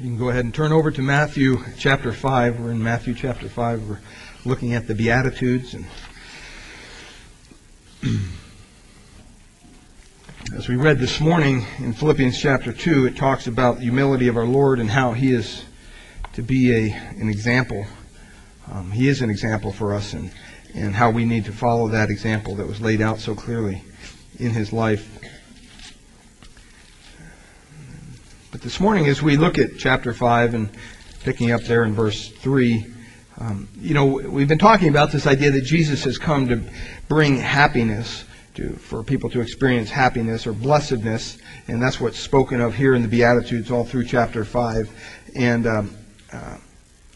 You can go ahead and turn over to Matthew chapter 5. We're in Matthew chapter 5. We're looking at the Beatitudes. And as we read this morning in Philippians chapter 2, it talks about the humility of our Lord and how He is to be a, an example. Um, he is an example for us and, and how we need to follow that example that was laid out so clearly in His life. But this morning, as we look at chapter 5 and picking up there in verse 3, um, you know, we've been talking about this idea that Jesus has come to bring happiness to, for people to experience happiness or blessedness, and that's what's spoken of here in the Beatitudes all through chapter 5. And um, uh,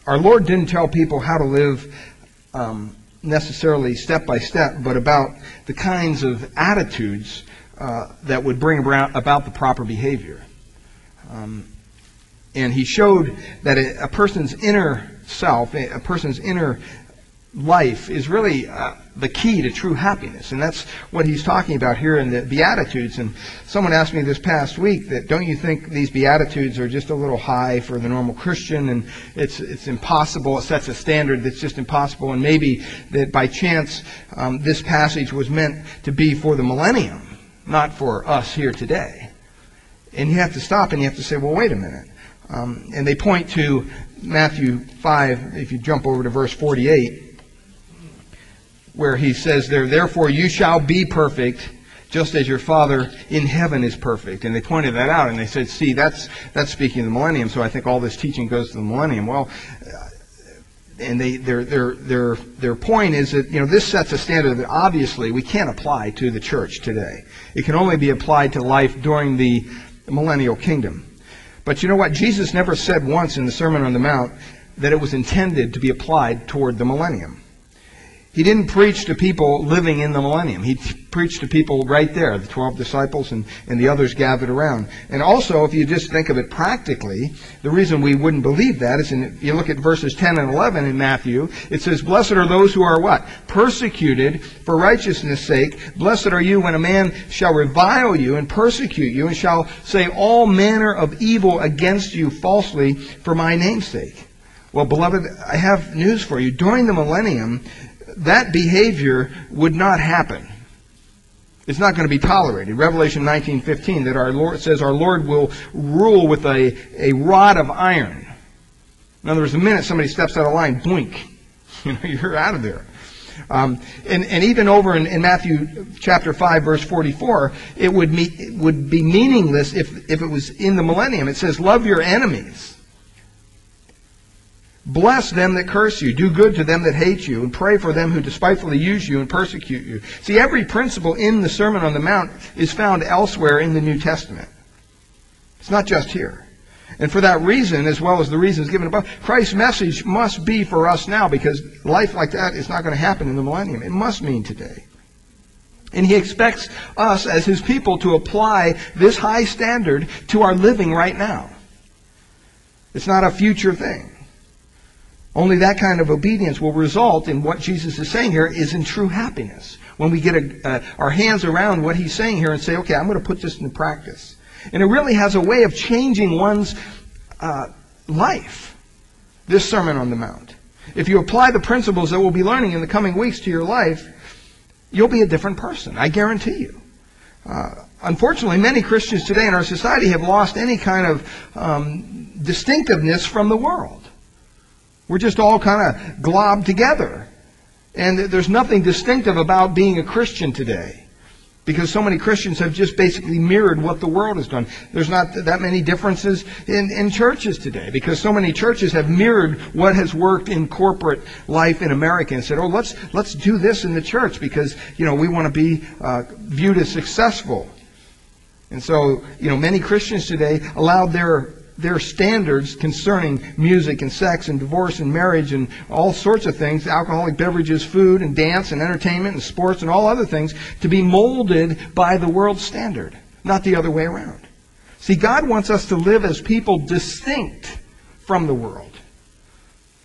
our Lord didn't tell people how to live um, necessarily step by step, but about the kinds of attitudes uh, that would bring about, about the proper behavior. Um, and he showed that a, person's inner self, a, a person's inner life, is really uh, the key to true happiness. And that's what he's talking about here in the Beatitudes. And someone asked me this past week that don't you think these Beatitudes are just a little high for the normal Christian and it's, it's impossible, it sets a standard that's just impossible, and maybe that by chance um, this passage was meant to be for the millennium, not for us here today. And you have to stop and you have to say, well, wait a minute. Um, and they point to Matthew 5, if you jump over to verse 48, where he says there, therefore you shall be perfect just as your Father in heaven is perfect. And they pointed that out and they said, see, that's, that's speaking of the millennium, so I think all this teaching goes to the millennium. Well, uh, and they, their, their, their, their point is that, you know, this sets a standard that obviously we can't apply to the church today. It can only be applied to life during the the millennial kingdom. But you know what? Jesus never said once in the Sermon on the Mount that it was intended to be applied toward the millennium. He didn't preach to people living in the millennium. He preached to people right there, the 12 disciples and, and the others gathered around. And also, if you just think of it practically, the reason we wouldn't believe that is in, you look at verses 10 and 11 in Matthew, it says, Blessed are those who are what? Persecuted for righteousness' sake. Blessed are you when a man shall revile you and persecute you and shall say all manner of evil against you falsely for my name's sake. Well, beloved, I have news for you. During the millennium, that behavior would not happen. It's not going to be tolerated. Revelation 19:15 that our Lord says our Lord will rule with a, a rod of iron. In other words, the minute somebody steps out of line, boink, you know, you're out of there. Um, and, and even over in, in, Matthew chapter 5, verse 44, it would, it would be meaningless if, if it was in the millennium. It says, Love your enemies. Bless them that curse you. Do good to them that hate you. And pray for them who despitefully use you and persecute you. See, every principle in the Sermon on the Mount is found elsewhere in the New Testament. It's not just here. And for that reason, as well as the reasons given above, Christ's message must be for us now because life like that is not going to happen in the millennium. It must mean today. And he expects us as his people to apply this high standard to our living right now. It's not a future thing. Only that kind of obedience will result in what Jesus is saying here is in true happiness. When we get a, uh, our hands around what he's saying here and say, okay, I'm going to put this into practice. And it really has a way of changing one's uh, life, this Sermon on the Mount. If you apply the principles that we'll be learning in the coming weeks to your life, you'll be a different person. I guarantee you. Uh, unfortunately, many Christians today in our society have lost any kind of um, distinctiveness from the world. We're just all kind of globbed together. And there's nothing distinctive about being a Christian today. Because so many Christians have just basically mirrored what the world has done. There's not that many differences in, in churches today. Because so many churches have mirrored what has worked in corporate life in America and said, oh, let's, let's do this in the church because, you know, we want to be uh, viewed as successful. And so, you know, many Christians today allowed their their standards concerning music and sex and divorce and marriage and all sorts of things, alcoholic beverages, food and dance and entertainment and sports and all other things, to be molded by the world's standard, not the other way around. See, God wants us to live as people distinct from the world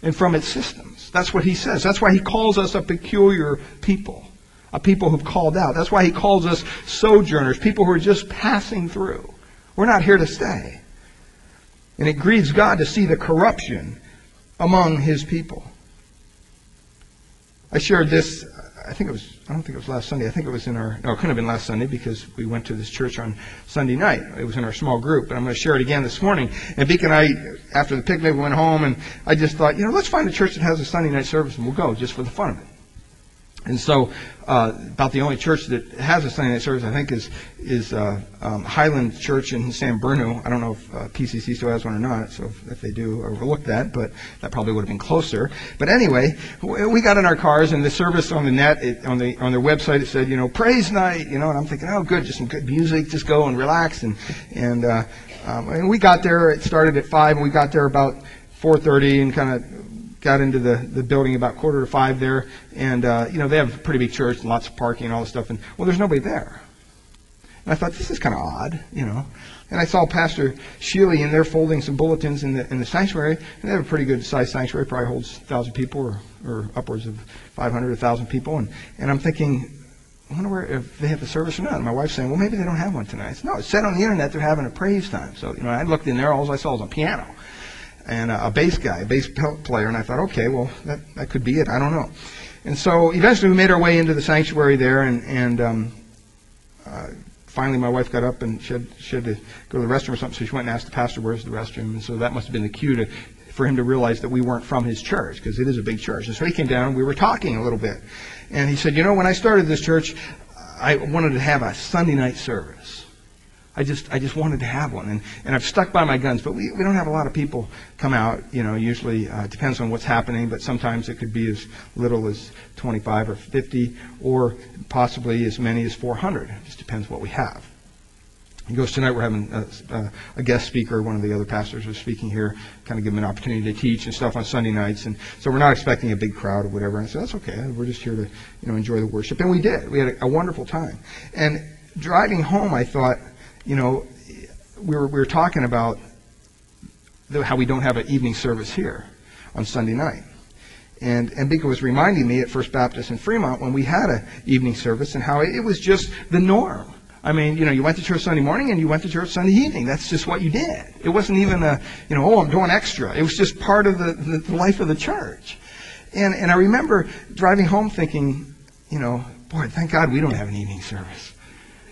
and from its systems. That's what He says. That's why He calls us a peculiar people, a people who've called out. That's why He calls us sojourners, people who are just passing through. We're not here to stay. And it grieves God to see the corruption among his people. I shared this, I think it was, I don't think it was last Sunday. I think it was in our, no, it couldn't have been last Sunday because we went to this church on Sunday night. It was in our small group, but I'm going to share it again this morning. And Beak and I, after the picnic, we went home and I just thought, you know, let's find a church that has a Sunday night service and we'll go just for the fun of it. And so, uh, about the only church that has a Sunday night service, I think, is is uh, um, Highland Church in San Bruno. I don't know if uh, PCC still has one or not. So if, if they do, overlook that. But that probably would have been closer. But anyway, we got in our cars, and the service on the net, it, on the on their website, it said, you know, praise night. You know, and I'm thinking, oh, good, just some good music, just go and relax. And and uh, um, and we got there. It started at five, and we got there about 4:30, and kind of got into the, the building about quarter to five there, and uh, you know they have a pretty big church, and lots of parking and all this stuff, and well, there's nobody there. And I thought this is kind of odd, you know. And I saw Pastor Sheely in there folding some bulletins in the in the sanctuary, and they have a pretty good sized sanctuary, probably holds thousand people or, or upwards of 500, a thousand people, and and I'm thinking. I wonder where, if they have a service or not. And my wife's saying, well, maybe they don't have one tonight. Said, no, it said on the internet they're having a praise time. So, you know, I looked in there, all I saw was a piano and a, a bass guy, a bass player, and I thought, okay, well, that, that could be it. I don't know. And so eventually we made our way into the sanctuary there, and, and um, uh, finally my wife got up and she had, she had to go to the restroom or something, so she went and asked the pastor, where's the restroom? And so that must have been the cue to, for him to realize that we weren't from his church, because it is a big church. And so he came down, and we were talking a little bit. And he said, you know, when I started this church, I wanted to have a Sunday night service. I just I just wanted to have one, and and I've stuck by my guns. But we we don't have a lot of people come out. You know, usually uh, depends on what's happening, but sometimes it could be as little as 25 or 50, or possibly as many as 400. It just depends what we have. He goes, tonight we're having a, a, a, guest speaker. One of the other pastors was speaking here, kind of give him an opportunity to teach and stuff on Sunday nights. And so we're not expecting a big crowd or whatever. And said, that's okay. We're just here to, you know, enjoy the worship. And we did. We had a, a wonderful time. And driving home, I thought, you know, we were, we were talking about the, how we don't have an evening service here on Sunday night. And, and Bika was reminding me at First Baptist in Fremont when we had an evening service and how it, was just the norm. I mean, you know, you went to church Sunday morning and you went to church Sunday evening. That's just what you did. It wasn't even a, you know, oh, I'm doing extra. It was just part of the, the life of the church. And, and I remember driving home thinking, you know, boy, thank God we don't have an evening service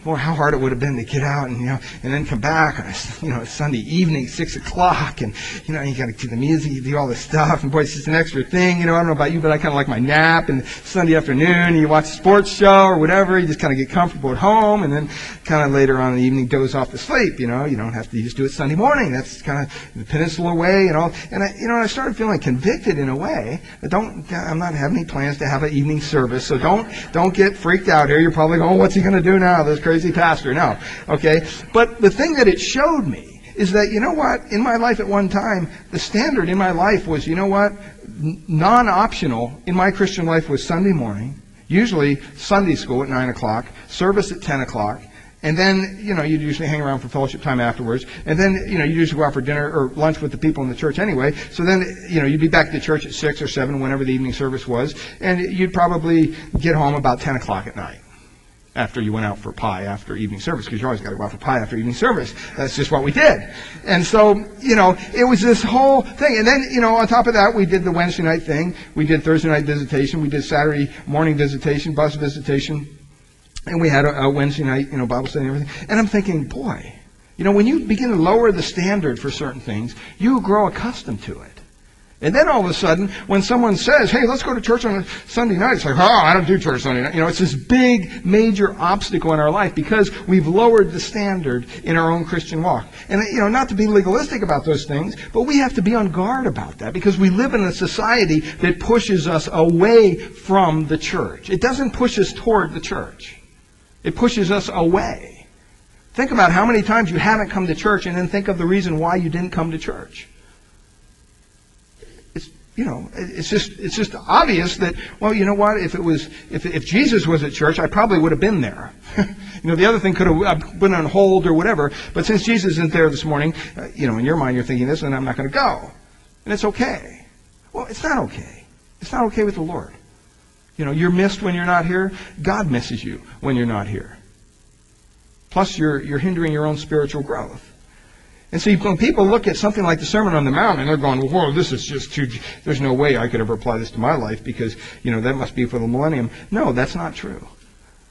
boy, how hard it would have been to get out and you know, and then come back you know Sunday evening, six o'clock, and you know you got to do the music, you do all this stuff, and boy, it's just an extra thing. You know, I don't know about you, but I kind of like my nap and Sunday afternoon. And you watch a sports show or whatever, you just kind of get comfortable at home, and then kind of later on in the evening doze off to sleep. You know, you don't have to you just do it Sunday morning. That's kind of the peninsula way and all. And I, you know, I started feeling convicted in a way. I don't, I'm not having any plans to have an evening service, so don't don't get freaked out here. You're probably going, oh, what's he going to do now? This crazy crazy pastor. No. Okay? But the thing that it showed me is that, you know what? In my life at one time, the standard in my life was, you know what? Non optional in my Christian life was Sunday morning, usually Sunday school at 9 o'clock, service at 10 o'clock, and then, you know, you'd usually hang around for fellowship time afterwards. And then, you know, you'd usually go out for dinner or lunch with the people in the church anyway. So then, you know, you'd be back to church at 6 or 7, whenever the evening service was. And you'd probably get home about 10 o'clock at night after you went out for pie after evening service, because you always got to go out for pie after evening service. That's just what we did. And so, you know, it was this whole thing. And then, you know, on top of that, we did the Wednesday night thing. We did Thursday night visitation. We did Saturday morning visitation, bus visitation. And we had a, a Wednesday night, you know, Bible study and everything. And I'm thinking, boy, you know, when you begin to lower the standard for certain things, you grow accustomed to it. And then all of a sudden, when someone says, hey, let's go to church on a Sunday night, it's like, oh, I don't do church Sunday night. You know, it's this big, major obstacle in our life because we've lowered the standard in our own Christian walk. And, you know, not to be legalistic about those things, but we have to be on guard about that because we live in a society that pushes us away from the church. It doesn't push us toward the church. It pushes us away. Think about how many times you haven't come to church and then think of the reason why you didn't come to church you know, it's just it's just obvious that well, you know what? If it was if if Jesus was at church, I probably would have been there. you know, the other thing could have been on hold or whatever. But since Jesus isn't there this morning, uh, you know, in your mind you're thinking this, and I'm not going to go, and it's okay. Well, it's not okay. It's not okay with the Lord. You know, you're missed when you're not here. God misses you when you're not here. Plus, you're you're hindering your own spiritual growth. And see, when people look at something like the Sermon on the Mount and they're going, whoa, this is just too, there's no way I could ever apply this to my life because, you know, that must be for the millennium. No, that's not true.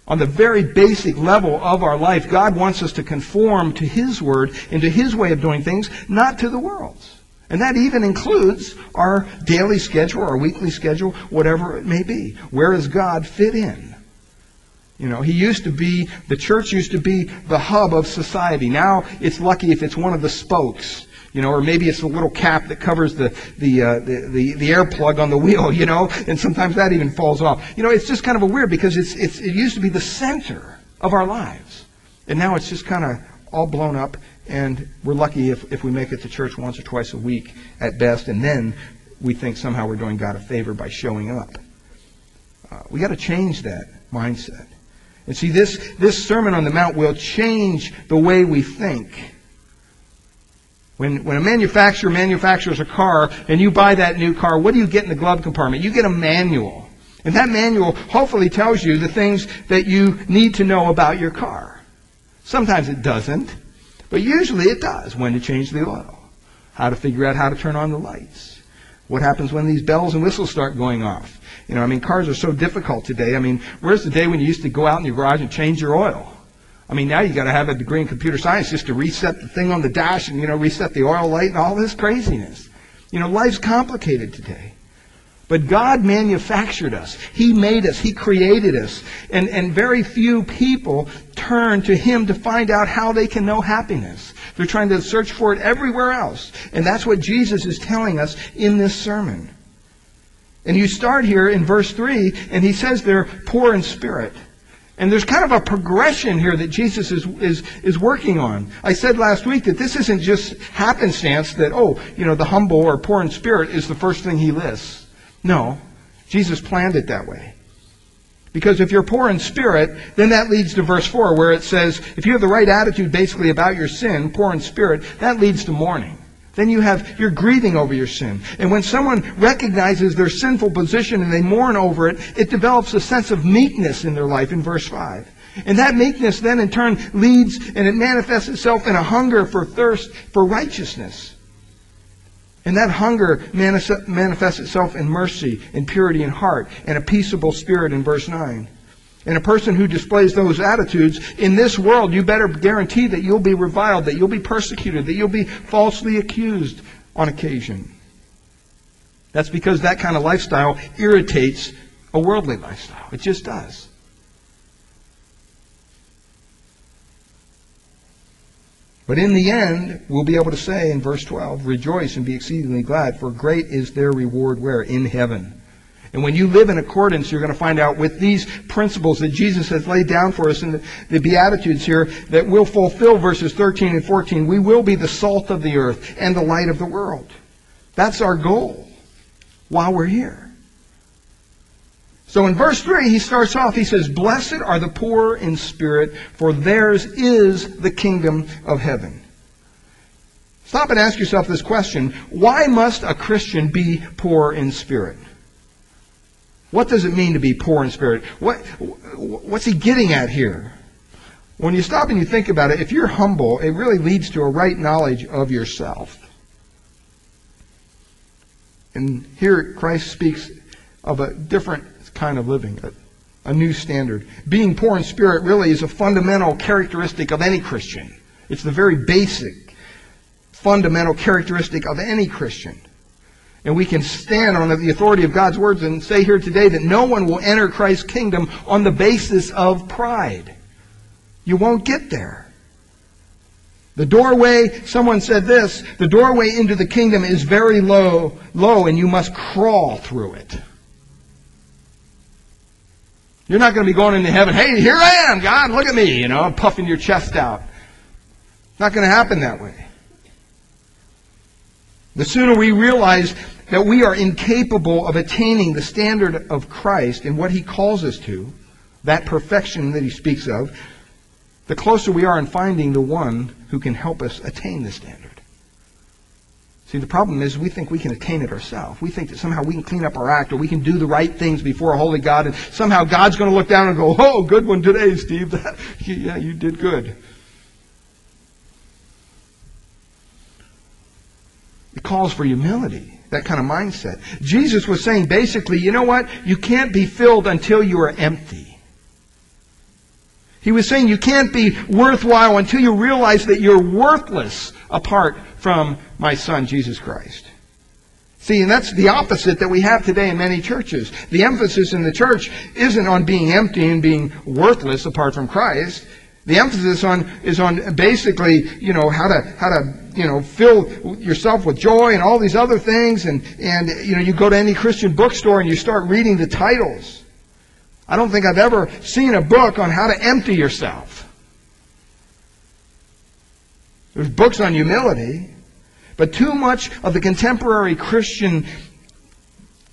On the very basic level of our life, God wants us to conform to His Word and to His way of doing things, not to the world's. And that even includes our daily schedule, our weekly schedule, whatever it may be. Where does God fit in? You know, he used to be, the church used to be the hub of society. Now it's lucky if it's one of the spokes. You know, or maybe it's a little cap that covers the, the, uh, the, the, the, air plug on the wheel, you know, and sometimes that even falls off. You know, it's just kind of a weird because it's, it's, it used to be the center of our lives. And now it's just kind of all blown up, and we're lucky if, if we make it to church once or twice a week at best, and then we think somehow we're doing God a favor by showing up. Uh, we got to change that mindset. And see, this, this Sermon on the Mount will change the way we think. When, when a manufacturer manufactures a car and you buy that new car, what do you get in the glove compartment? You get a manual. And that manual hopefully tells you the things that you need to know about your car. Sometimes it doesn't, but usually it does. When to change the oil, how to figure out how to turn on the lights, what happens when these bells and whistles start going off. You know, I mean, cars are so difficult today. I mean, where's the day when you used to go out in your garage and change your oil? I mean, now you got to have a degree in computer science just to reset the thing on the dash and, you know, reset the oil light and all this craziness. You know, life's complicated today. But God manufactured us. He made us. He created us. And, and very few people turn to Him to find out how they can know happiness. They're trying to search for it everywhere else. And that's what Jesus is telling us in this sermon. And you start here in verse 3, and he says they're poor in spirit. And there's kind of a progression here that Jesus is, is, is working on. I said last week that this isn't just happenstance that, oh, you know, the humble or poor in spirit is the first thing he lists. No. Jesus planned it that way. Because if you're poor in spirit, then that leads to verse 4 where it says, if you have the right attitude basically about your sin, poor in spirit, that leads to mourning. Then you have, you're grieving over your sin. And when someone recognizes their sinful position and they mourn over it, it develops a sense of meekness in their life in verse 5. And that meekness then in turn leads and it manifests itself in a hunger for thirst for righteousness. And that hunger manifests itself in mercy and purity in heart and a peaceable spirit in verse 9. And a person who displays those attitudes in this world, you better guarantee that you'll be reviled, that you'll be persecuted, that you'll be falsely accused on occasion. That's because that kind of lifestyle irritates a worldly lifestyle. It just does. But in the end, we'll be able to say in verse 12, Rejoice and be exceedingly glad, for great is their reward where? In heaven. And when you live in accordance, you're going to find out with these principles that Jesus has laid down for us in the, Beatitudes here that will fulfill verses 13 and 14. We will be the salt of the earth and the light of the world. That's our goal while we're here. So in verse 3, he starts off, he says, Blessed are the poor in spirit, for theirs is the kingdom of heaven. Stop and ask yourself this question. Why must a Christian be poor in spirit? What does it mean to be poor in spirit? What, what's he getting at here? When you stop and you think about it, if you're humble, it really leads to a right knowledge of yourself. And here Christ speaks of a different kind of living, a, a new standard. Being poor in spirit really is a fundamental characteristic of any Christian. It's the very basic, fundamental characteristic of any Christian. And we can stand on the authority of God's words and say here today that no one will enter Christ's kingdom on the basis of pride. You won't get there. The doorway, someone said this, the doorway into the kingdom is very low, low, and you must crawl through it. You're not going to be going into heaven, hey, here I am, God, look at me, you know, I'm puffing your chest out. Not going to happen that way. The sooner we realize that we are incapable of attaining the standard of Christ and what he calls us to, that perfection that he speaks of, the closer we are in finding the one who can help us attain the standard. See, the problem is we think we can attain it ourselves. We think that somehow we can clean up our act or we can do the right things before a holy God and somehow God's going to look down and go, oh, good one today, Steve. yeah, you did good. It calls for humility, that kind of mindset. Jesus was saying basically, you know what? You can't be filled until you are empty. He was saying you can't be worthwhile until you realize that you're worthless apart from my son, Jesus Christ. See, and that's the opposite that we have today in many churches. The emphasis in the church isn't on being empty and being worthless apart from Christ. The emphasis on is on basically, you know, how to how to you know fill yourself with joy and all these other things, and and you know you go to any Christian bookstore and you start reading the titles. I don't think I've ever seen a book on how to empty yourself. There's books on humility, but too much of the contemporary Christian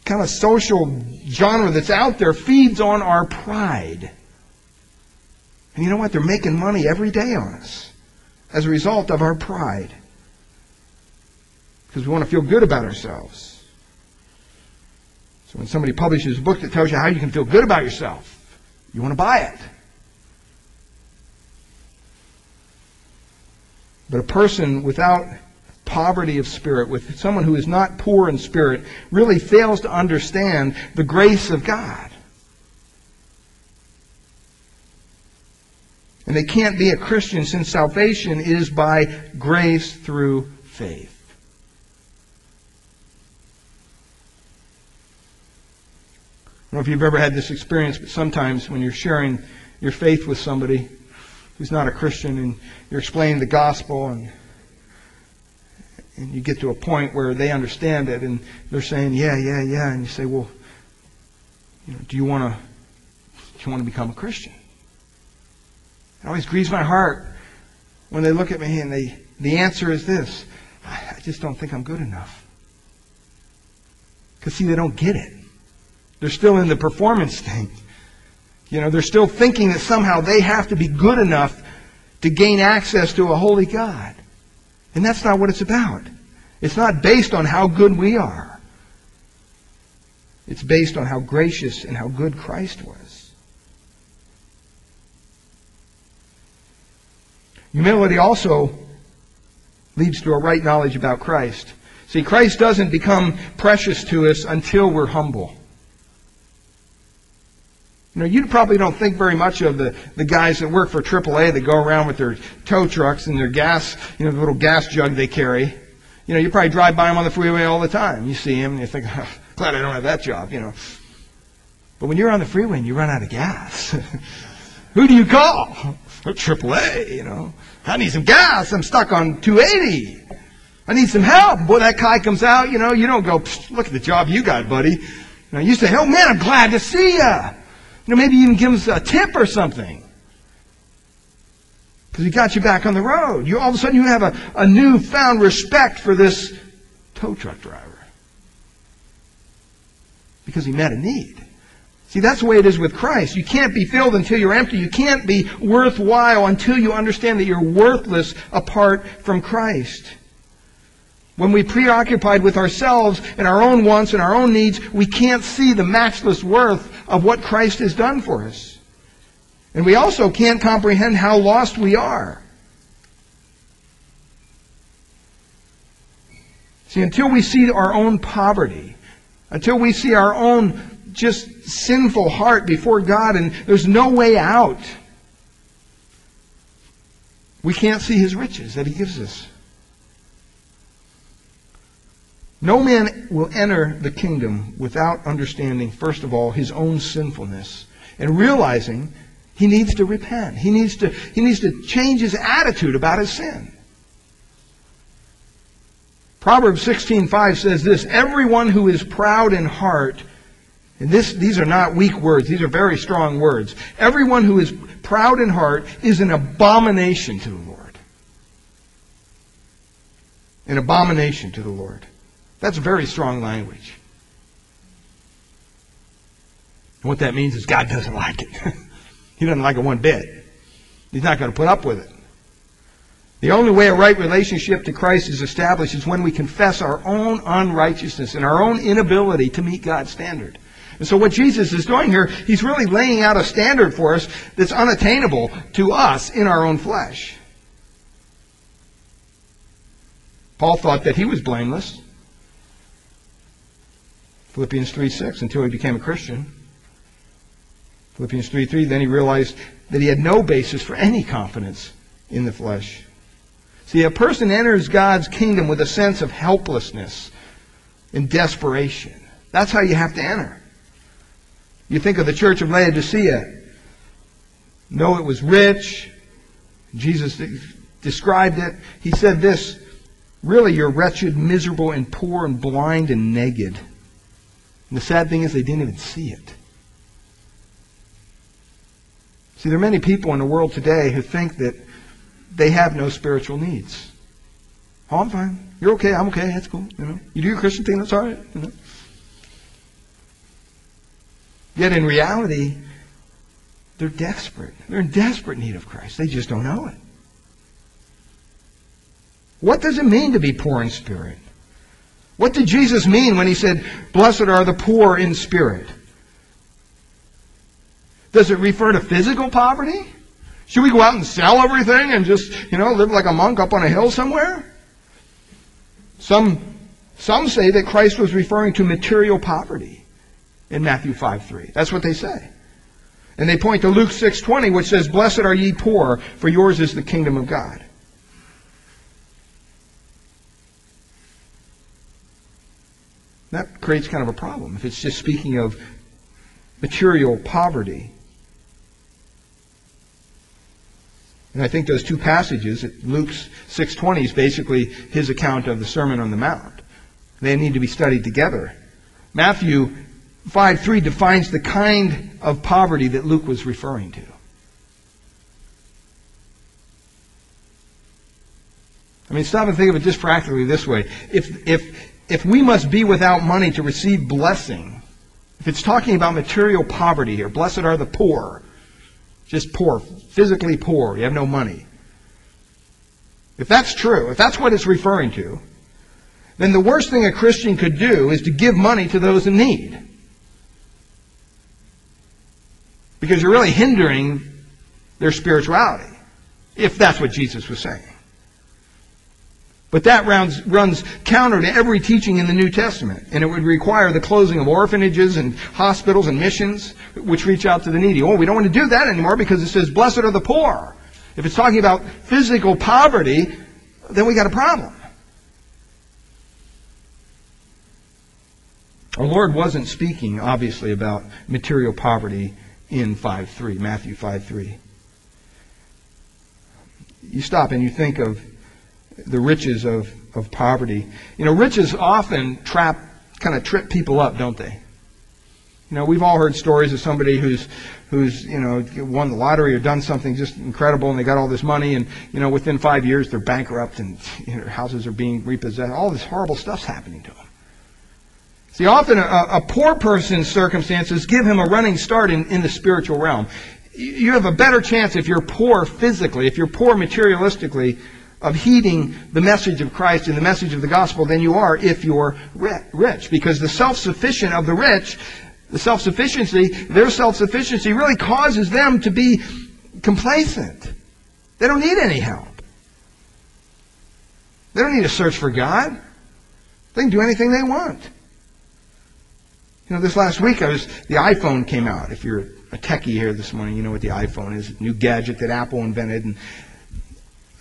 kind of social genre that's out there feeds on our pride. And you know what? They're making money every day on us as a result of our pride. Because we want to feel good about ourselves. So when somebody publishes a book that tells you how you can feel good about yourself, you want to buy it. But a person without poverty of spirit, with someone who is not poor in spirit, really fails to understand the grace of God. And they can't be a Christian since salvation is by grace through faith. Don't know if you've ever had this experience, but sometimes when you're sharing your faith with somebody who's not a Christian and you're explaining the gospel and and you get to a point where they understand it and they're saying, yeah, yeah, yeah, and you say, well, you know, do you want to, do you want to become a Christian? It always grieves my heart when they look at me and they, the answer is this, I just don't think I'm good enough. Because see, they don't get it. They're still in the performance thing. You know, they're still thinking that somehow they have to be good enough to gain access to a holy God. And that's not what it's about. It's not based on how good we are. It's based on how gracious and how good Christ was. Humility also leads to a right knowledge about Christ. See, Christ doesn't become precious to us until we're humble. You know, you probably don't think very much of the, the guys that work for AAA that go around with their tow trucks and their gas, you know, the little gas jug they carry. You know, you probably drive by them on the freeway all the time. You see them and you think, oh, glad I don't have that job, you know. But when you're on the freeway and you run out of gas, who do you call? AAA, you know. I need some gas. I'm stuck on 280. I need some help. Boy, that guy comes out, you know, you don't go, look at the job you got, buddy. Now you say, oh man, I'm glad to see you. You know, maybe even give us a tip or something. Because he got you back on the road. You all of a sudden you have a, a newfound respect for this tow truck driver. Because he met a need. See, that's the way it is with Christ. You can't be filled until you're empty. You can't be worthwhile until you understand that you're worthless apart from Christ. When we preoccupied with ourselves and our own wants and our own needs, we can't see the matchless worth of what Christ has done for us. And we also can't comprehend how lost we are. See, until we see our own poverty, until we see our own just sinful heart before God and there's no way out, we can't see His riches that He gives us. No man will enter the kingdom without understanding, first of all, his own sinfulness and realizing he needs to repent. He needs to, he needs to change his attitude about his sin. Proverbs 16:5 says this, everyone who is proud in heart, and this, these are not weak words, these are very strong words. Everyone who is proud in heart is an abomination to the Lord. An abomination to the Lord. That's very strong language. And what that means is God doesn't like it. he doesn't like it one bit. He's not going to put up with it. The only way a right relationship to Christ is established is when we confess our own unrighteousness and our own inability to meet God's standard. And so what Jesus is doing here, he's really laying out a standard for us that's unattainable to us in our own flesh. Paul thought that he was blameless. Philippians 3 6, until he became a Christian. Philippians 3 3, then he realized that he had no basis for any confidence in the flesh. See, a person enters God's kingdom with a sense of helplessness and desperation. That's how you have to enter. You think of the church of Laodicea. No, it was rich. Jesus described it. He said this Really, you're wretched, miserable, and poor, and blind, and naked. And the sad thing is, they didn't even see it. See, there are many people in the world today who think that they have no spiritual needs. Oh, I'm fine. You're okay. I'm okay. That's cool. You know, you do your Christian thing. That's all right. You know. Yet in reality, they're desperate. They're in desperate need of Christ. They just don't know it. What does it mean to be poor in spirit? What did Jesus mean when he said, Blessed are the poor in spirit? Does it refer to physical poverty? Should we go out and sell everything and just, you know, live like a monk up on a hill somewhere? Some, some say that Christ was referring to material poverty in Matthew 5 3. That's what they say. And they point to Luke 6:20 which says blessed are ye poor for yours is the kingdom of God. That creates kind of a problem if it's just speaking of material poverty. And I think those two passages, Luke's 6:20 is basically his account of the Sermon on the Mount. They need to be studied together. Matthew 5:3 defines the kind of poverty that Luke was referring to. I mean, stop and think of it just practically this way. If, if, if we must be without money to receive blessing, if it's talking about material poverty here, blessed are the poor, just poor, physically poor, you have no money. If that's true, if that's what it's referring to, then the worst thing a Christian could do is to give money to those in need. Because you're really hindering their spirituality, if that's what Jesus was saying. But that runs, runs counter to every teaching in the New Testament, and it would require the closing of orphanages and hospitals and missions which reach out to the needy. Well, we don't want to do that anymore because it says, blessed are the poor. If it's talking about physical poverty, then we got a problem. Our Lord wasn't speaking, obviously, about material poverty in 5.3, Matthew 5.3. You stop and you think of the riches of, of poverty. You know, riches often trap, kind of trip people up, don't they? You know, we've all heard stories of somebody who's, who's, you know, won the lottery or done something just incredible and they got all this money and, you know, within five years they're bankrupt and you know, houses are being repossessed. All this horrible stuff's happening to them. See, often a, a poor person's circumstances give him a running start in, in the spiritual realm. You have a better chance if you're poor physically, if you're poor materialistically, of heeding the message of Christ and the message of the gospel than you are if you're rich. Because the self-sufficient of the rich, the self-sufficiency, their self-sufficiency really causes them to be complacent. They don't need any help. They don't need to search for God. They can do anything they want. You know, this last week I was the iPhone came out. If you're a techie here this morning, you know what the iPhone is. A new gadget that Apple invented and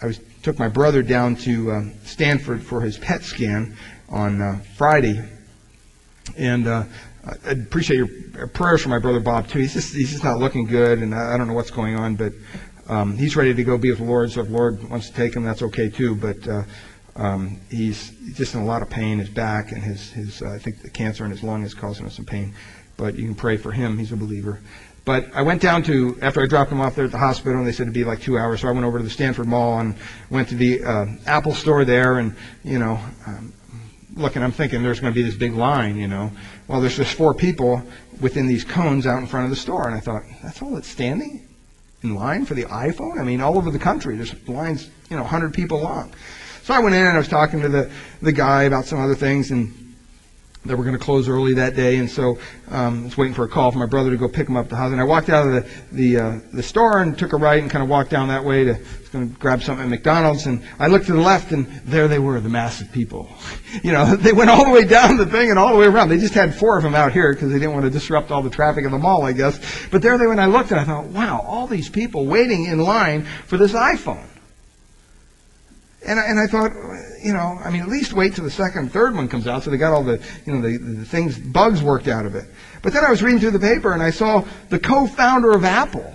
I was took my brother down to uh, Stanford for his PET scan on uh, Friday, and uh, I appreciate your prayers for my brother Bob too. He's just he's just not looking good, and I, don't know what's going on, but um, he's ready to go be with the Lord. So if the Lord wants to take him, that's okay too. But uh, um, he's just in a lot of pain. His back and his his uh, I think the cancer in his lung is causing him some pain. But you can pray for him. He's a believer. But I went down to, after I dropped him off there at the hospital, and they said it'd be like two hours, so I went over to the Stanford Mall and went to the uh, Apple store there, and, you know, um, looking, I'm thinking there's going to be this big line, you know. Well, there's just four people within these cones out in front of the store, and I thought, that's all that's standing in line for the iPhone? I mean, all over the country, there's lines, you know, 100 people long. So I went in and I was talking to the, the guy about some other things, and They were going to close early that day, and so um, I was waiting for a call from my brother to go pick him up at the house. And I walked out of the the, uh, the store and took a right and kind of walked down that way to was going to grab something at McDonald's. And I looked to the left, and there they were, the massive people. you know, they went all the way down the thing and all the way around. They just had four of them out here because they didn't want to disrupt all the traffic in the mall, I guess. But there they went. I looked and I thought, wow, all these people waiting in line for this iPhone. And I, and I thought, you know, I mean, at least wait till the second, third one comes out, so they got all the, you know, the, the things, bugs worked out of it. But then I was reading through the paper and I saw the co-founder of Apple,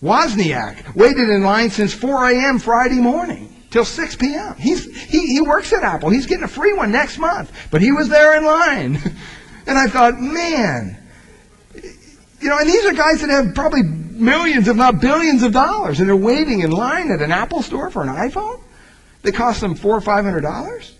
Wozniak, waited in line since 4 a.m. Friday morning till 6 p.m. He's, he, he works at Apple. He's getting a free one next month, but he was there in line. and I thought, man, you know, and these are guys that have probably millions, if not billions of dollars, and they're waiting in line at an Apple store for an iPhone? They cost them four or five hundred dollars.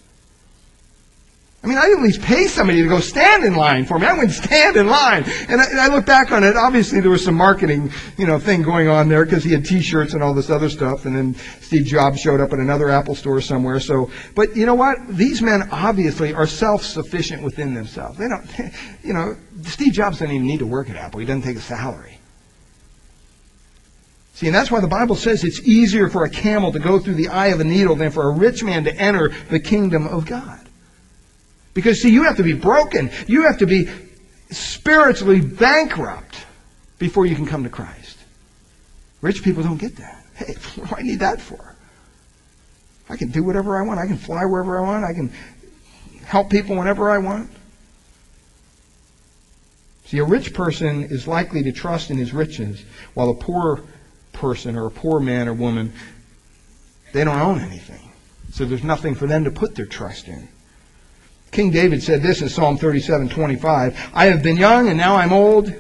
I mean, I'd at least pay somebody to go stand in line for me. I wouldn't stand in line. And I, and I look back on it. Obviously, there was some marketing, you know, thing going on there because he had T-shirts and all this other stuff. And then Steve Jobs showed up at another Apple store somewhere. So, but you know what? These men obviously are self-sufficient within themselves. They don't, you know, Steve Jobs doesn't even need to work at Apple. He doesn't take a salary. See, and that's why the Bible says it's easier for a camel to go through the eye of a needle than for a rich man to enter the kingdom of God. Because, see, you have to be broken. You have to be spiritually bankrupt before you can come to Christ. Rich people don't get that. Hey, what do I need that for? I can do whatever I want. I can fly wherever I want. I can help people whenever I want. See, a rich person is likely to trust in his riches, while a poor person or a poor man or woman, they don't own anything. So there's nothing for them to put their trust in. King David said this in Psalm 37:25, I have been young and now I'm old,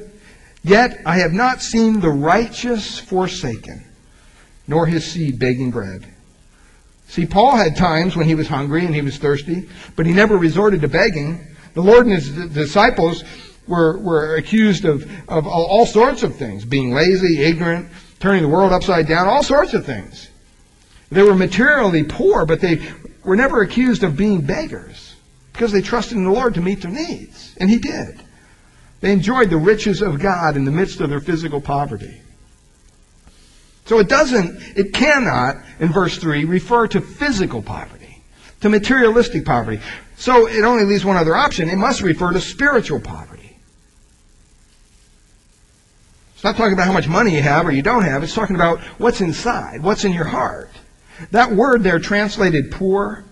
yet I have not seen the righteous forsaken, nor his seed begging bread. See, Paul had times when he was hungry and he was thirsty, but he never resorted to begging. The Lord and his disciples were, were accused of, of all sorts of things, being lazy, ignorant, turning the world upside down, all sorts of things. They were materially poor, but they were never accused of being beggars because they trusted in the Lord to meet their needs. And He did. They enjoyed the riches of God in the midst of their physical poverty. So it doesn't, it cannot, in verse 3, refer to physical poverty, to materialistic poverty. So it only leaves one other option. It must refer to spiritual poverty. It's not talking about how much money you have or you don't have. It's talking about what's inside, what's in your heart. That word there translated poor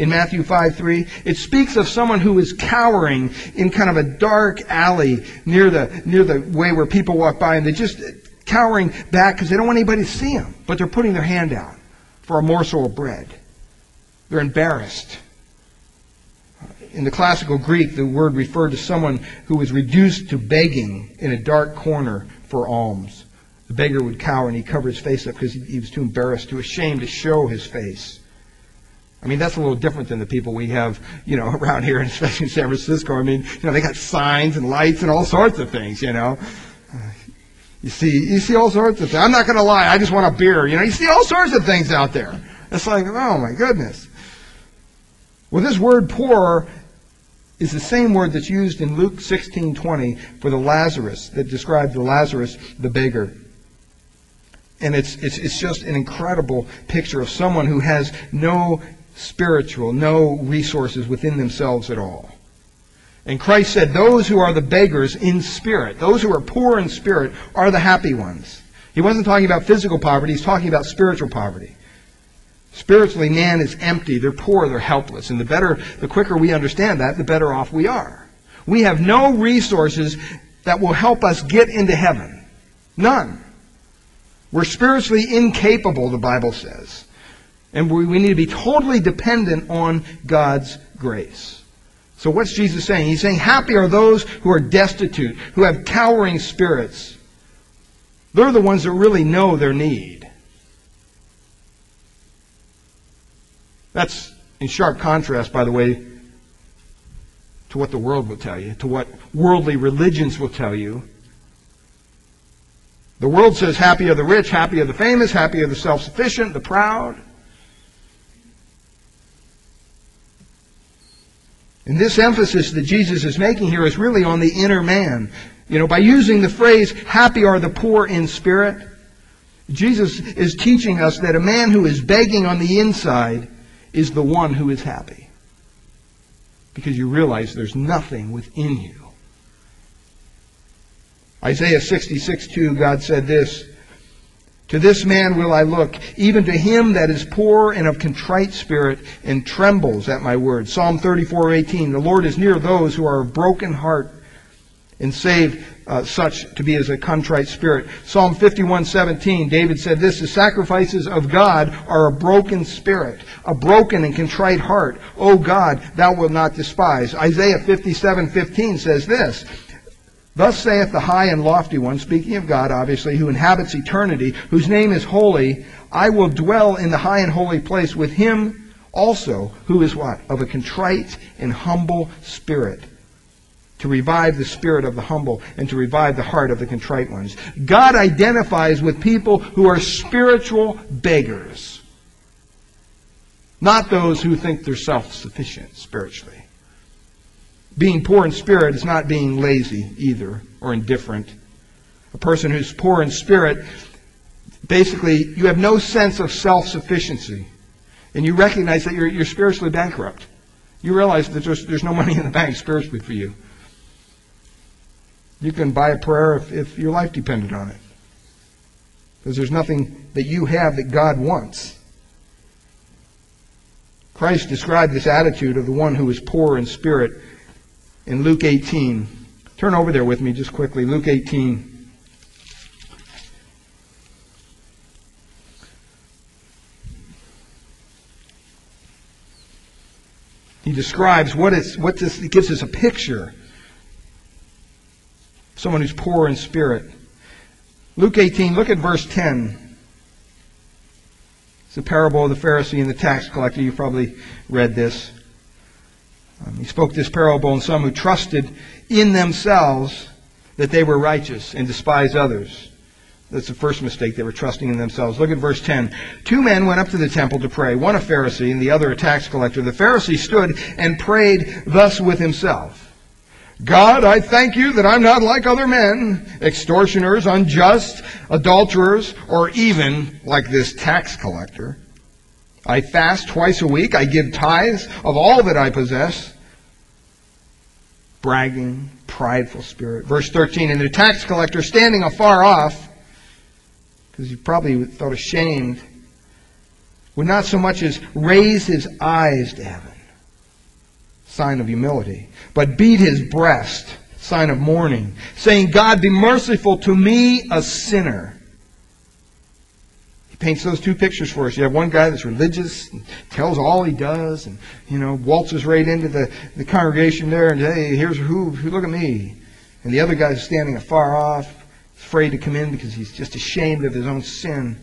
in Matthew 5 3, it speaks of someone who is cowering in kind of a dark alley near the, near the way where people walk by and they're just cowering back because they don't want anybody to see them. But they're putting their hand out for a morsel of bread. They're embarrassed. In the classical Greek, the word referred to someone who was reduced to begging in a dark corner for alms. The beggar would cower and he'd cover his face up because he was too embarrassed, too ashamed to show his face. I mean, that's a little different than the people we have, you know, around here, especially in San Francisco. I mean, you know, they got signs and lights and all sorts of things, you know. You see, you see all sorts of things. I'm not going to lie. I just want a beer. You know, you see all sorts of things out there. It's like, oh my goodness. Well, this word poor is the same word that's used in Luke 16:20 for the Lazarus that describes the Lazarus the beggar. And it's, it's, it's just an incredible picture of someone who has no spiritual, no resources within themselves at all. And Christ said, those who are the beggars in spirit, those who are poor in spirit, are the happy ones. He wasn't talking about physical poverty, he's talking about spiritual poverty. Spiritually, man is empty. They're poor. They're helpless. And the better, the quicker we understand that, the better off we are. We have no resources that will help us get into heaven. None. We're spiritually incapable, the Bible says. And we, need to be totally dependent on God's grace. So what's Jesus saying? He's saying, happy are those who are destitute, who have cowering spirits. They're the ones that really know their need. That's in sharp contrast, by the way, to what the world will tell you, to what worldly religions will tell you. The world says, happy are the rich, happy are the famous, happy are the self sufficient, the proud. And this emphasis that Jesus is making here is really on the inner man. You know, by using the phrase, happy are the poor in spirit, Jesus is teaching us that a man who is begging on the inside is the one who is happy. Because you realize there's nothing within you. Isaiah 66, 2, God said this, To this man will I look, even to him that is poor and of contrite spirit and trembles at my word. Psalm 34, 18, The Lord is near those who are of broken heart and save uh, such to be as a contrite spirit. Psalm 51:17, David said this, the sacrifices of God are a broken spirit, a broken and contrite heart. O God, thou wilt not despise. Isaiah 57:15 says this, Thus saith the high and lofty one, speaking of God, obviously, who inhabits eternity, whose name is holy, I will dwell in the high and holy place with him also, who is what? Of a contrite and humble spirit to revive the spirit of the humble and to revive the heart of the contrite ones. God identifies with people who are spiritual beggars, not those who think they're self sufficient spiritually. Being poor in spirit is not being lazy either or indifferent. A person who's poor in spirit, basically, you have no sense of self sufficiency. And you recognize that you're, you're spiritually bankrupt. You realize that there's, there's no money in the bank spiritually for you. You can buy a prayer if, if your life depended on it. Because there's nothing that you have that God wants. Christ described this attitude of the one who is poor in spirit in Luke 18. Turn over there with me just quickly. Luke 18. He describes what is what this gives us a picture someone who's poor in spirit. Luke 18, look at verse 10. It's the parable of the Pharisee and the tax collector. You've probably read this. Um, he spoke this parable on some who trusted in themselves that they were righteous and despised others. That's the first mistake. They were trusting in themselves. Look at verse 10. Two men went up to the temple to pray, one a Pharisee and the other a tax collector. The Pharisee stood and prayed thus with himself. God, I thank you that I'm not like other men, extortioners, unjust, adulterers, or even like this tax collector. I fast twice a week. I give tithes of all that I possess. Bragging, prideful spirit. Verse 13, and the tax collector standing afar off, because he probably felt ashamed, would not so much as raise his eyes to heaven sign of humility, but beat his breast, sign of mourning, saying, God, be merciful to me, a sinner. He paints those two pictures for us. You have one guy that's religious, and tells all he does, and, you know, waltzes right into the, the congregation there, and, hey, here's who, who, look at me. And the other guy's standing afar off, afraid to come in because he's just ashamed of his own sin.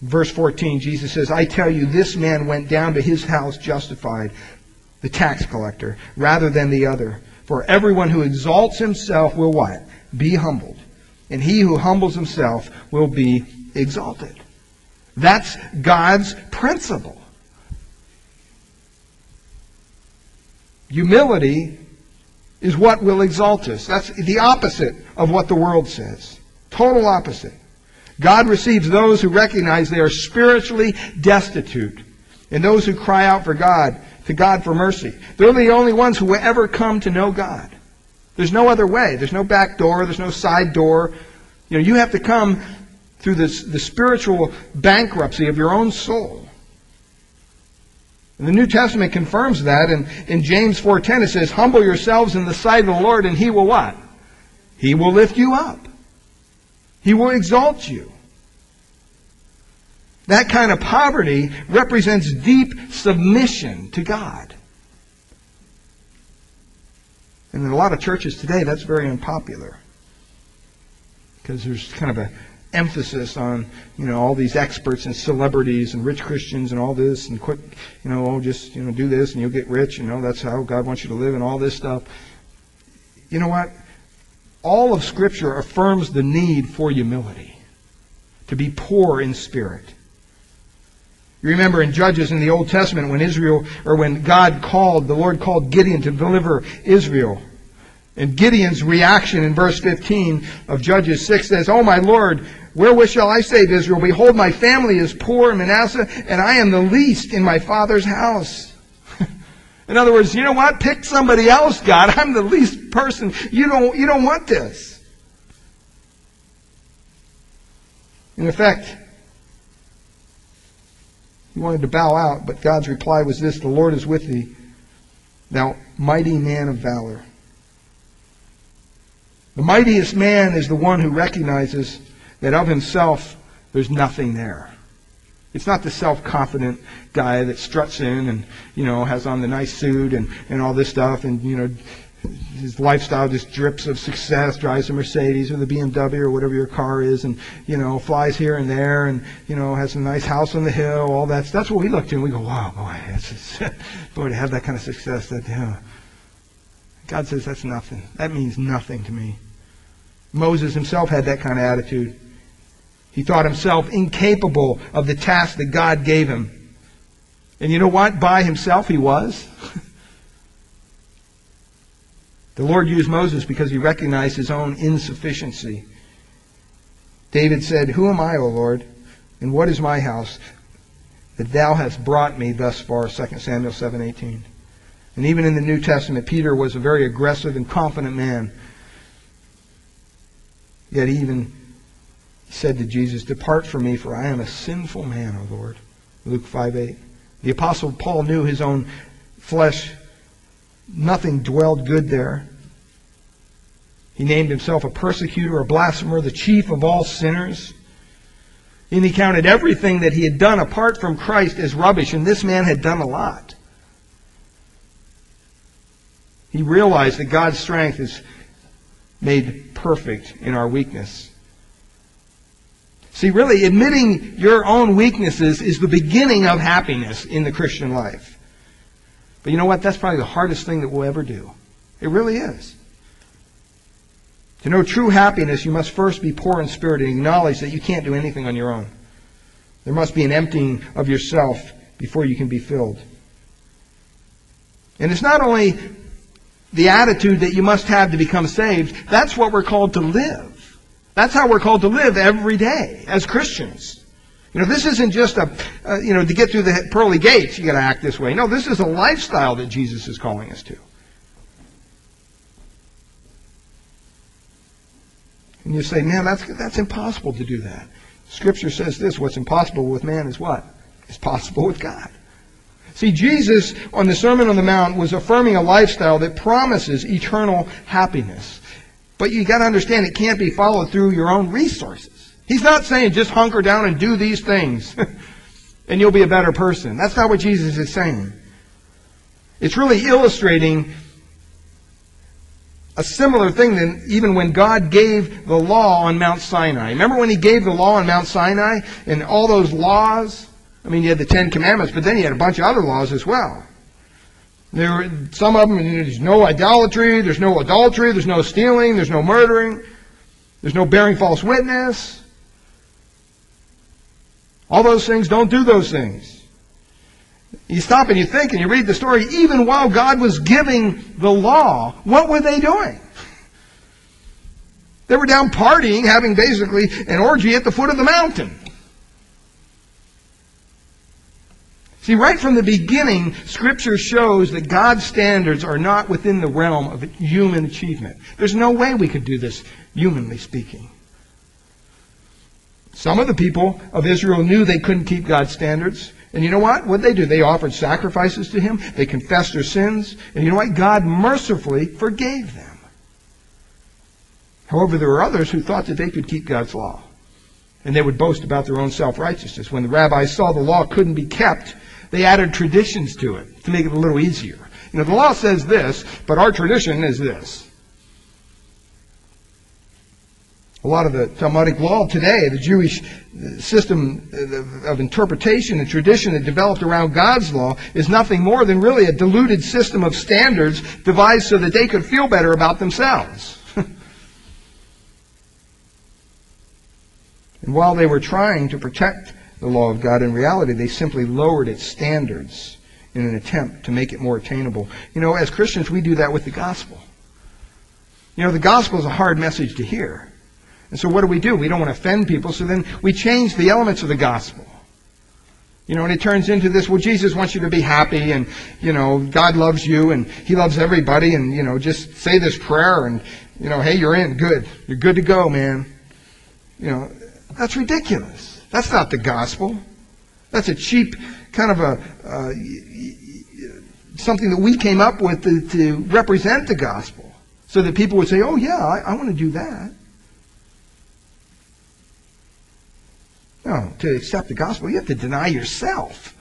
Verse 14, Jesus says, I tell you, this man went down to his house justified the tax collector, rather than the other. For everyone who exalts himself will what? Be humbled. And he who humbles himself will be exalted. That's God's principle. Humility is what will exalt us. That's the opposite of what the world says. Total opposite. God receives those who recognize they are spiritually destitute and those who cry out for God to God for mercy. They're the only ones who will ever come to know God. There's no other way. There's no back door. There's no side door. You know, you have to come through this, the spiritual bankruptcy of your own soul. And the New Testament confirms that. And in James 4.10 it says, Humble yourselves in the sight of the Lord and He will what? He will lift you up. He will exalt you. That kind of poverty represents deep submission to God. And in a lot of churches today, that's very unpopular. Because there's kind of an emphasis on, you know, all these experts and celebrities and rich Christians and all this and quick, you know, oh, just, you know, do this and you'll get rich, you know, that's how God wants you to live and all this stuff. You know what? All of Scripture affirms the need for humility, to be poor in spirit. You remember in Judges in the Old Testament when Israel, or when God called, the Lord called Gideon to deliver Israel. And Gideon's reaction in verse 15 of Judges 6 says, Oh my Lord, wherewith shall I save Israel? Behold, my family is poor in Manasseh, and I am the least in my father's house. in other words, you know what? Pick somebody else, God. I'm the least person. You don't, you don't want this. In effect, he wanted to bow out, but God's reply was this The Lord is with thee, thou mighty man of valor. The mightiest man is the one who recognizes that of himself there's nothing there. It's not the self-confident guy that struts in and, you know, has on the nice suit and, and all this stuff and, you know, his lifestyle just drips of success, drives a Mercedes or the BMW or whatever your car is, and you know flies here and there, and you know has a nice house on the hill. All that's that's what we look to, and we go, wow, boy, that's boy to have that kind of success. That yeah. God says that's nothing. That means nothing to me. Moses himself had that kind of attitude. He thought himself incapable of the task that God gave him. And you know what? By himself he was. The Lord used Moses because he recognized his own insufficiency. David said, Who am I, O Lord, and what is my house that thou hast brought me thus far? 2 Samuel 7:18. And even in the New Testament, Peter was a very aggressive and confident man. Yet even he said to Jesus, Depart from me, for I am a sinful man, O Lord. Luke 5:8. The apostle Paul knew his own flesh Nothing dwelled good there. He named himself a persecutor, a blasphemer, the chief of all sinners. And he counted everything that he had done apart from Christ as rubbish, and this man had done a lot. He realized that God's strength is made perfect in our weakness. See, really, admitting your own weaknesses is the beginning of happiness in the Christian life. But you know what? That's probably the hardest thing that we'll ever do. It really is. To know true happiness, you must first be poor in spirit and acknowledge that you can't do anything on your own. There must be an emptying of yourself before you can be filled. And it's not only the attitude that you must have to become saved, that's what we're called to live. That's how we're called to live every day as Christians. You know, this isn't just a, uh, you know, to get through the pearly gates, you got to act this way. No, this is a lifestyle that Jesus is calling us to. And you say, man, that's, that's impossible to do that. Scripture says this what's impossible with man is what? Is possible with God. See, Jesus on the Sermon on the Mount was affirming a lifestyle that promises eternal happiness. But you got to understand it can't be followed through your own resources. He's not saying just hunker down and do these things and you'll be a better person. That's not what Jesus is saying. It's really illustrating a similar thing than even when God gave the law on Mount Sinai. Remember when he gave the law on Mount Sinai and all those laws? I mean, you had the Ten Commandments, but then you had a bunch of other laws as well. There were some of them, there's no idolatry, there's no adultery, there's no stealing, there's no murdering, there's no bearing false witness. All those things, don't do those things. You stop and you think and you read the story, even while God was giving the law, what were they doing? They were down partying, having basically an orgy at the foot of the mountain. See, right from the beginning, Scripture shows that God's standards are not within the realm of human achievement. There's no way we could do this, humanly speaking. Some of the people of Israel knew they couldn't keep God's standards. And you know what? What did they do? They offered sacrifices to Him. They confessed their sins. And you know what? God mercifully forgave them. However, there were others who thought that they could keep God's law. And they would boast about their own self-righteousness. When the rabbis saw the law couldn't be kept, they added traditions to it to make it a little easier. You know, the law says this, but our tradition is this. A lot of the Talmudic law today, the Jewish system of interpretation and tradition that developed around God's law, is nothing more than really a diluted system of standards devised so that they could feel better about themselves. and while they were trying to protect the law of God. In reality, they simply lowered its standards in an attempt to make it more attainable. You know, as Christians, we do that with the gospel. You know, the gospel is a hard message to hear. And so what do we do? We don't want to offend people, so then we change the elements of the gospel. You know, and it turns into this, well, Jesus wants you to be happy and, you know, God loves you and He loves everybody and, you know, just say this prayer and, you know, hey, you're in. Good. You're good to go, man. You know, that's ridiculous. That's not the gospel. That's a cheap kind of a, uh, something that we came up with to, to, represent the gospel. So that people would say, oh yeah, I, I want to do that. No, to accept the gospel, you have to deny yourself.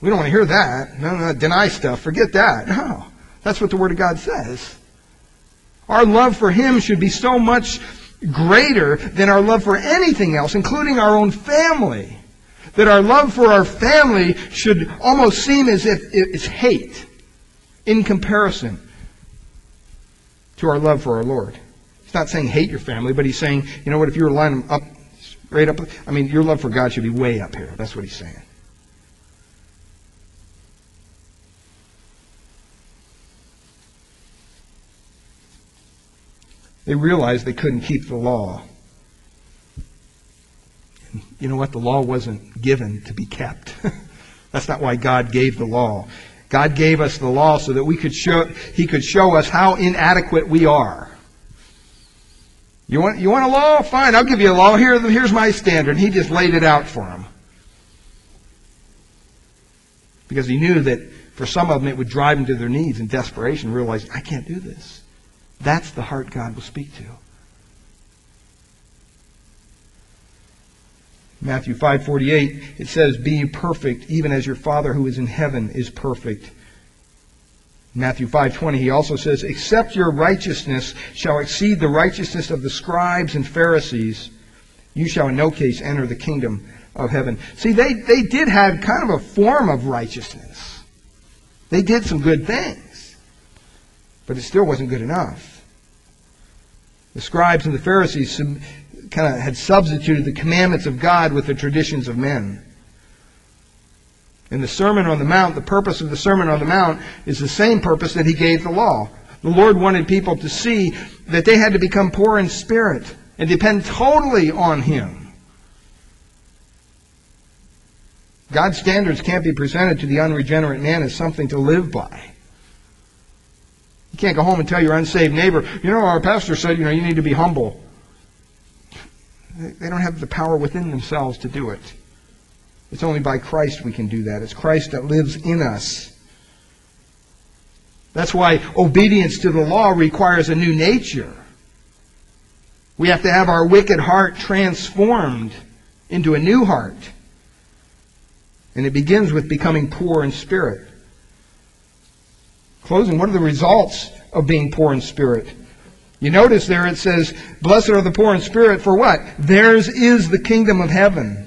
We don't want to hear that. No, no, deny stuff. Forget that. No. That's what the Word of God says. Our love for Him should be so much greater than our love for anything else, including our own family. That our love for our family should almost seem as if it's hate in comparison to our love for our Lord. He's not saying hate your family, but he's saying, you know what, if you were lining up Right up. I mean, your love for God should be way up here. That's what he's saying. They realized they couldn't keep the law. You know what? The law wasn't given to be kept. That's not why God gave the law. God gave us the law so that we could show, He could show us how inadequate we are. You want, you want a law? Fine, I'll give you a law. Here, here's my standard. He just laid it out for them. Because he knew that for some of them it would drive them to their knees in desperation, realize, I can't do this. That's the heart God will speak to. Matthew 5:48 it says be perfect even as your father who is in heaven is perfect. Matthew 5:20 he also says except your righteousness shall exceed the righteousness of the scribes and Pharisees you shall in no case enter the kingdom of heaven. See they they did have kind of a form of righteousness. They did some good things. But it still wasn't good enough. The scribes and the Pharisees kind of had substituted the commandments of God with the traditions of men. In the Sermon on the Mount, the purpose of the Sermon on the Mount is the same purpose that he gave the law. The Lord wanted people to see that they had to become poor in spirit and depend totally on him. God's standards can't be presented to the unregenerate man as something to live by. You can't go home and tell your unsaved neighbor, you know, our pastor said, you know, you need to be humble. They don't have the power within themselves to do it. It's only by Christ we can do that. It's Christ that lives in us. That's why obedience to the law requires a new nature. We have to have our wicked heart transformed into a new heart. And it begins with becoming poor in spirit. Closing, what are the results of being poor in spirit? You notice there it says, Blessed are the poor in spirit, for what? Theirs is the kingdom of heaven.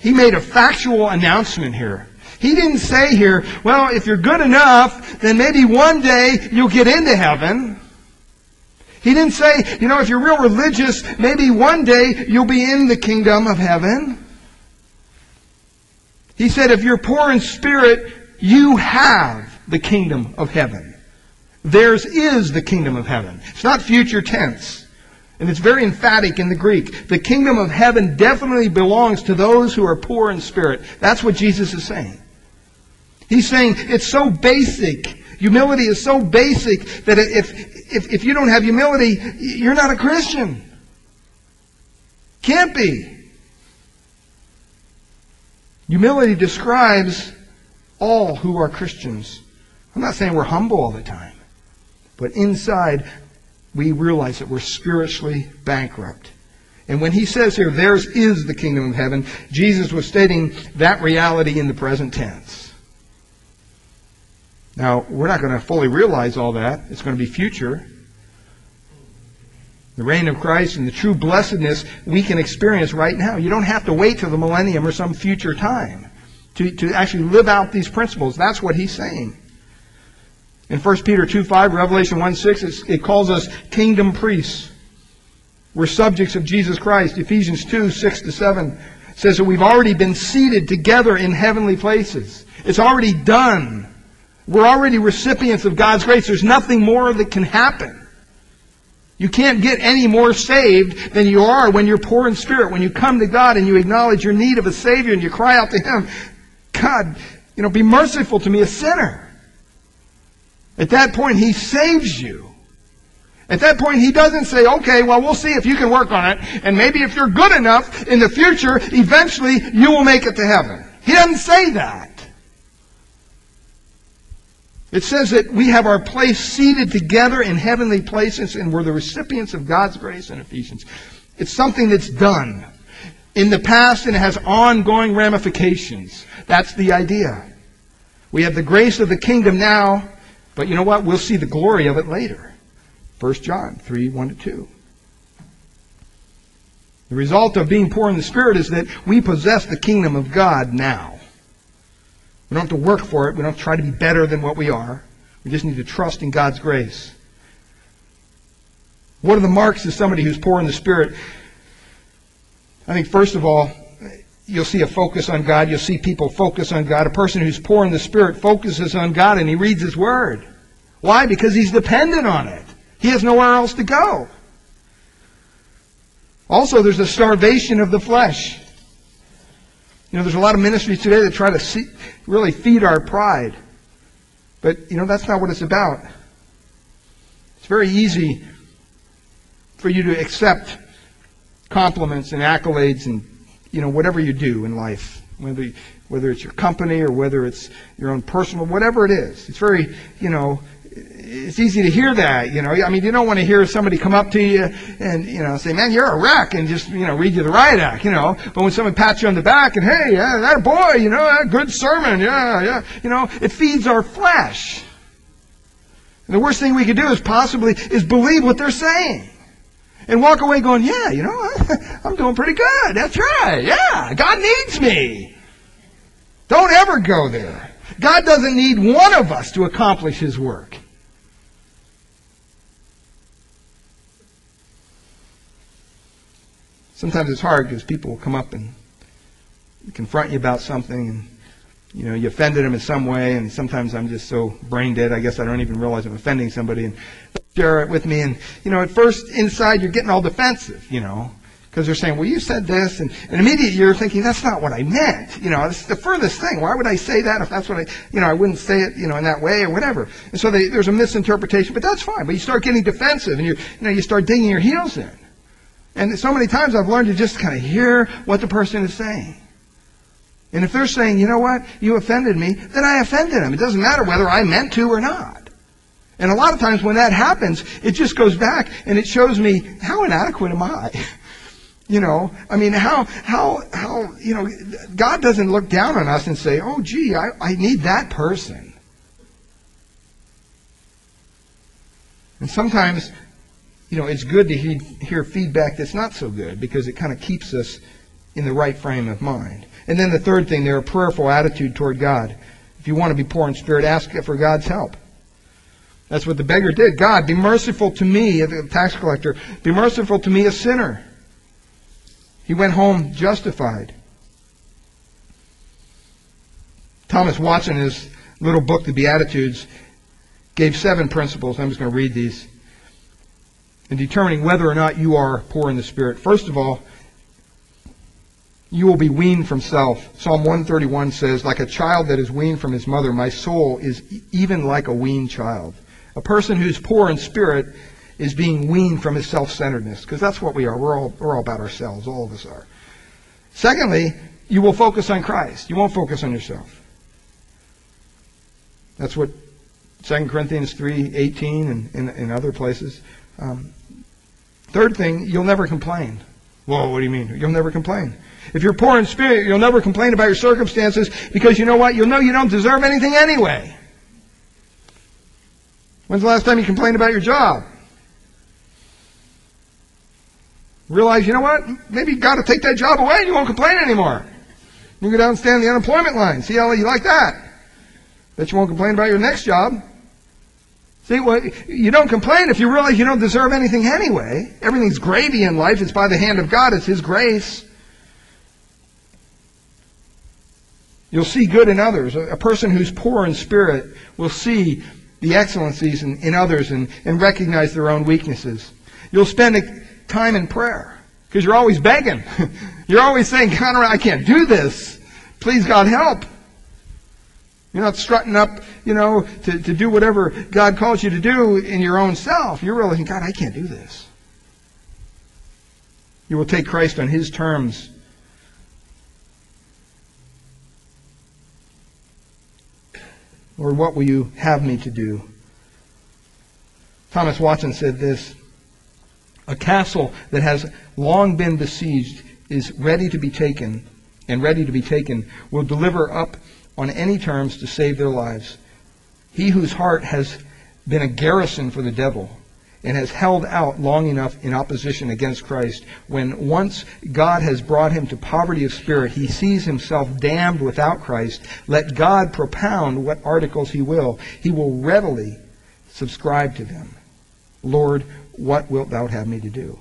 He made a factual announcement here. He didn't say here, well, if you're good enough, then maybe one day you'll get into heaven. He didn't say, you know, if you're real religious, maybe one day you'll be in the kingdom of heaven. He said, if you're poor in spirit, you have the kingdom of heaven. Theirs is the kingdom of heaven. It's not future tense. And it's very emphatic in the Greek. The kingdom of heaven definitely belongs to those who are poor in spirit. That's what Jesus is saying. He's saying it's so basic. Humility is so basic that if, if, if you don't have humility, you're not a Christian. Can't be. Humility describes all who are Christians. I'm not saying we're humble all the time. But inside, we realize that we're spiritually bankrupt. And when he says here, theirs is the kingdom of heaven, Jesus was stating that reality in the present tense. Now, we're not going to fully realize all that. It's going to be future. The reign of Christ and the true blessedness we can experience right now. You don't have to wait till the millennium or some future time to, to actually live out these principles. That's what he's saying. In 1 Peter 2 5, Revelation 1 6, it calls us kingdom priests. We're subjects of Jesus Christ. Ephesians 2, 6 to 7 says that we've already been seated together in heavenly places. It's already done. We're already recipients of God's grace. There's nothing more that can happen. You can't get any more saved than you are when you're poor in spirit. When you come to God and you acknowledge your need of a Savior and you cry out to Him, God, you know, be merciful to me, a sinner. At that point, He saves you. At that point, He doesn't say, okay, well, we'll see if you can work on it, and maybe if you're good enough in the future, eventually you will make it to heaven. He doesn't say that. It says that we have our place seated together in heavenly places and we're the recipients of God's grace in Ephesians. It's something that's done in the past and it has ongoing ramifications. That's the idea. We have the grace of the kingdom now, but you know what? We'll see the glory of it later. 1 John 3 1 to 2. The result of being poor in the Spirit is that we possess the kingdom of God now. We don't have to work for it. We don't try to be better than what we are. We just need to trust in God's grace. What are the marks of somebody who's poor in the Spirit? I think, first of all, you'll see a focus on God. You'll see people focus on God. A person who's poor in the Spirit focuses on God and he reads His Word. Why? Because he's dependent on it. He has nowhere else to go. Also, there's a starvation of the flesh. You know, there's a lot of ministries today that try to see, really feed our pride. But, you know, that's not what it's about. It's very easy for you to accept compliments and accolades and, you know, whatever you do in life. Whether, whether it's your company or whether it's your own personal, whatever it is. It's very, you know, it's easy to hear that, you know. I mean, you don't want to hear somebody come up to you and, you know, say, man, you're a wreck and just, you know, read you the riot act, you know. But when someone pats you on the back and, hey, yeah, that boy, you know, that good sermon, yeah, yeah, you know, it feeds our flesh. And the worst thing we could do is possibly, is believe what they're saying. And walk away going, yeah, you know, I'm doing pretty good. That's right. Yeah, God needs me. Don't ever go there. God doesn't need one of us to accomplish His work. Sometimes it's hard because people will come up and confront you about something and you know, you offended them in some way, and sometimes I'm just so brain dead, I guess I don't even realize I'm offending somebody, and share it with me, and, you know, at first, inside, you're getting all defensive, you know, because they're saying, well, you said this, and, and immediately you're thinking, that's not what I meant. You know, it's the furthest thing. Why would I say that if that's what I, you know, I wouldn't say it, you know, in that way or whatever. And so they, there's a misinterpretation, but that's fine. But you start getting defensive and you, you know, you start digging your heels in. And so many times I've learned to just kind of hear what the person is saying. And if they're saying, you know what, you offended me, then I offended them. It doesn't matter whether I meant to or not. And a lot of times when that happens, it just goes back and it shows me how inadequate am I? You know, I mean, how, how, how, you know, God doesn't look down on us and say, oh, gee, I, I need that person. And sometimes, you know, it's good to he- hear feedback that's not so good because it kind of keeps us in the right frame of mind. And then the third thing, they're a prayerful attitude toward God. If you want to be poor in spirit, ask for God's help. That's what the beggar did. God, be merciful to me, the tax collector. Be merciful to me, a sinner. He went home justified. Thomas Watson, in his little book, The Beatitudes, gave seven principles. I'm just going to read these. In determining whether or not you are poor in the Spirit. First of all, you will be weaned from self. Psalm 131 says, Like a child that is weaned from his mother, my soul is even like a weaned child. A person who's poor in spirit is being weaned from his self-centeredness, because that's what we are. We're all, we're all about ourselves. All of us are. Secondly, you will focus on Christ. You won't focus on yourself. That's what 2 Corinthians 3.18 and in, in other places. Um, third thing, you'll never complain. Whoa, what do you mean? You'll never complain. If you're poor in spirit, you'll never complain about your circumstances because you know what? You'll know you don't deserve anything anyway. When's the last time you complained about your job? realize, you know what? Maybe got to take that job away and you won't complain anymore. You go down and stand the unemployment line. See how you like that? Bet you won't complain about your next job. See, well, you don't complain if you realize you don't deserve anything anyway. Everything's gravy in life. It's by the hand of God. It's His grace. You'll see good in others. A person who's poor in spirit will see the excellencies in, in others and, and recognize their own weaknesses. You'll spend time in prayer because you're always begging. you're always saying, God, I can't do this. Please, God, help. You're not strutting up, you know, to, to do whatever God calls you to do in your own self. You're realizing, God, I can't do this. You will take Christ on His terms. Lord, what will you have me to do? Thomas Watson said this A castle that has long been besieged is ready to be taken, and ready to be taken will deliver up on any terms to save their lives. He whose heart has been a garrison for the devil and has held out long enough in opposition against Christ, when once God has brought him to poverty of spirit, he sees himself damned without Christ. Let God propound what articles he will. He will readily subscribe to them. Lord, what wilt thou have me to do?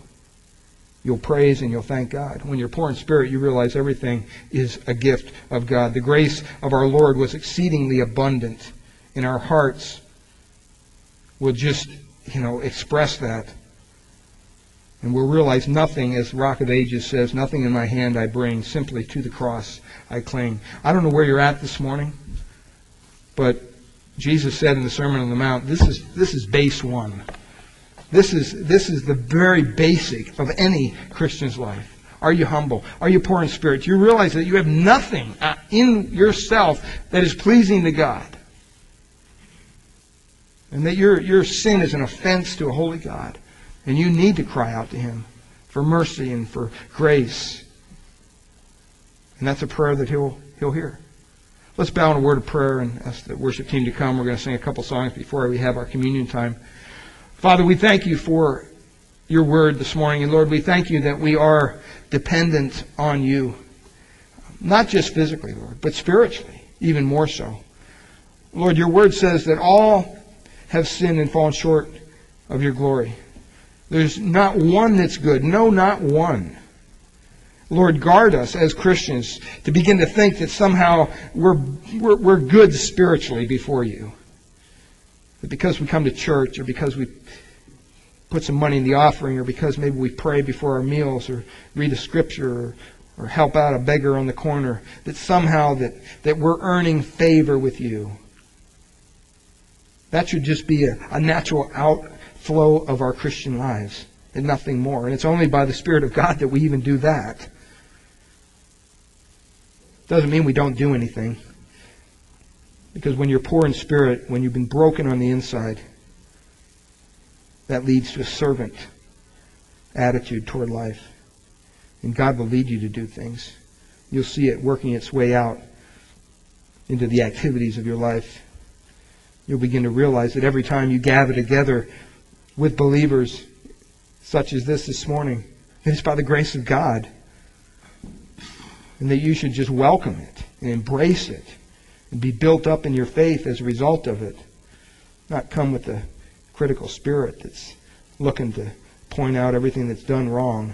You'll praise and you'll thank God. When you're poor in spirit, you realize everything is a gift of God. The grace of our Lord was exceedingly abundant in our hearts. We'll just, you know, express that. And we'll realize nothing, as Rock of Ages says, nothing in my hand I bring, simply to the cross I cling. I don't know where you're at this morning, but Jesus said in the Sermon on the Mount, this is, this is base one. This is, this is the very basic of any Christian's life. Are you humble? Are you poor in spirit? Do you realize that you have nothing uh, in yourself that is pleasing to God? And that your, your sin is an offense to a holy God. And you need to cry out to Him for mercy and for grace. And that's a prayer that He'll, he'll hear. Let's bow in a word of prayer and ask the worship team to come. We're going to sing a couple songs before we have our communion time. Father, we thank you for your word this morning. And Lord, we thank you that we are dependent on you. Not just physically, Lord, but spiritually, even more so. Lord, your word says that all have sinned and fallen short of your glory. There's not one that's good. No, not one. Lord, guard us as Christians to begin to think that somehow we're, we're, we're good spiritually before you. That because we come to church or because we put some money in the offering or because maybe we pray before our meals or read a scripture or, or help out a beggar on the corner, that somehow that, that we're earning favor with you. That should just be a, a natural outflow of our Christian lives and nothing more. And it's only by the Spirit of God that we even do that. Doesn't mean we don't do anything. Because when you're poor in spirit, when you've been broken on the inside, that leads to a servant attitude toward life. And God will lead you to do things. You'll see it working its way out into the activities of your life. You'll begin to realize that every time you gather together with believers such as this this morning, it's by the grace of God. And that you should just welcome it and embrace it and be built up in your faith as a result of it. Not come with a critical spirit that's looking to point out everything that's done wrong.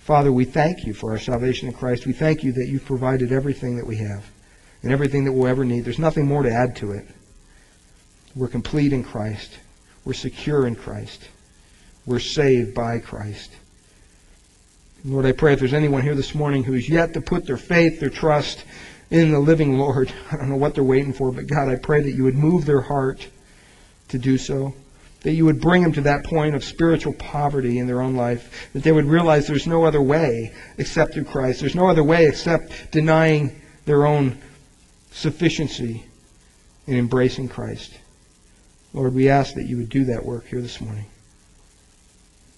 Father, we thank you for our salvation in Christ. We thank you that you've provided everything that we have and everything that we'll ever need. There's nothing more to add to it. We're complete in Christ. We're secure in Christ. We're saved by Christ. Lord, I pray if there's anyone here this morning who's yet to put their faith, their trust in the living Lord, I don't know what they're waiting for, but God, I pray that you would move their heart to do so. That you would bring them to that point of spiritual poverty in their own life. That they would realize there's no other way except through Christ. There's no other way except denying their own sufficiency in embracing Christ. Lord, we ask that you would do that work here this morning.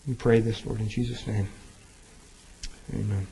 We pray this, Lord, in Jesus' name. Amen.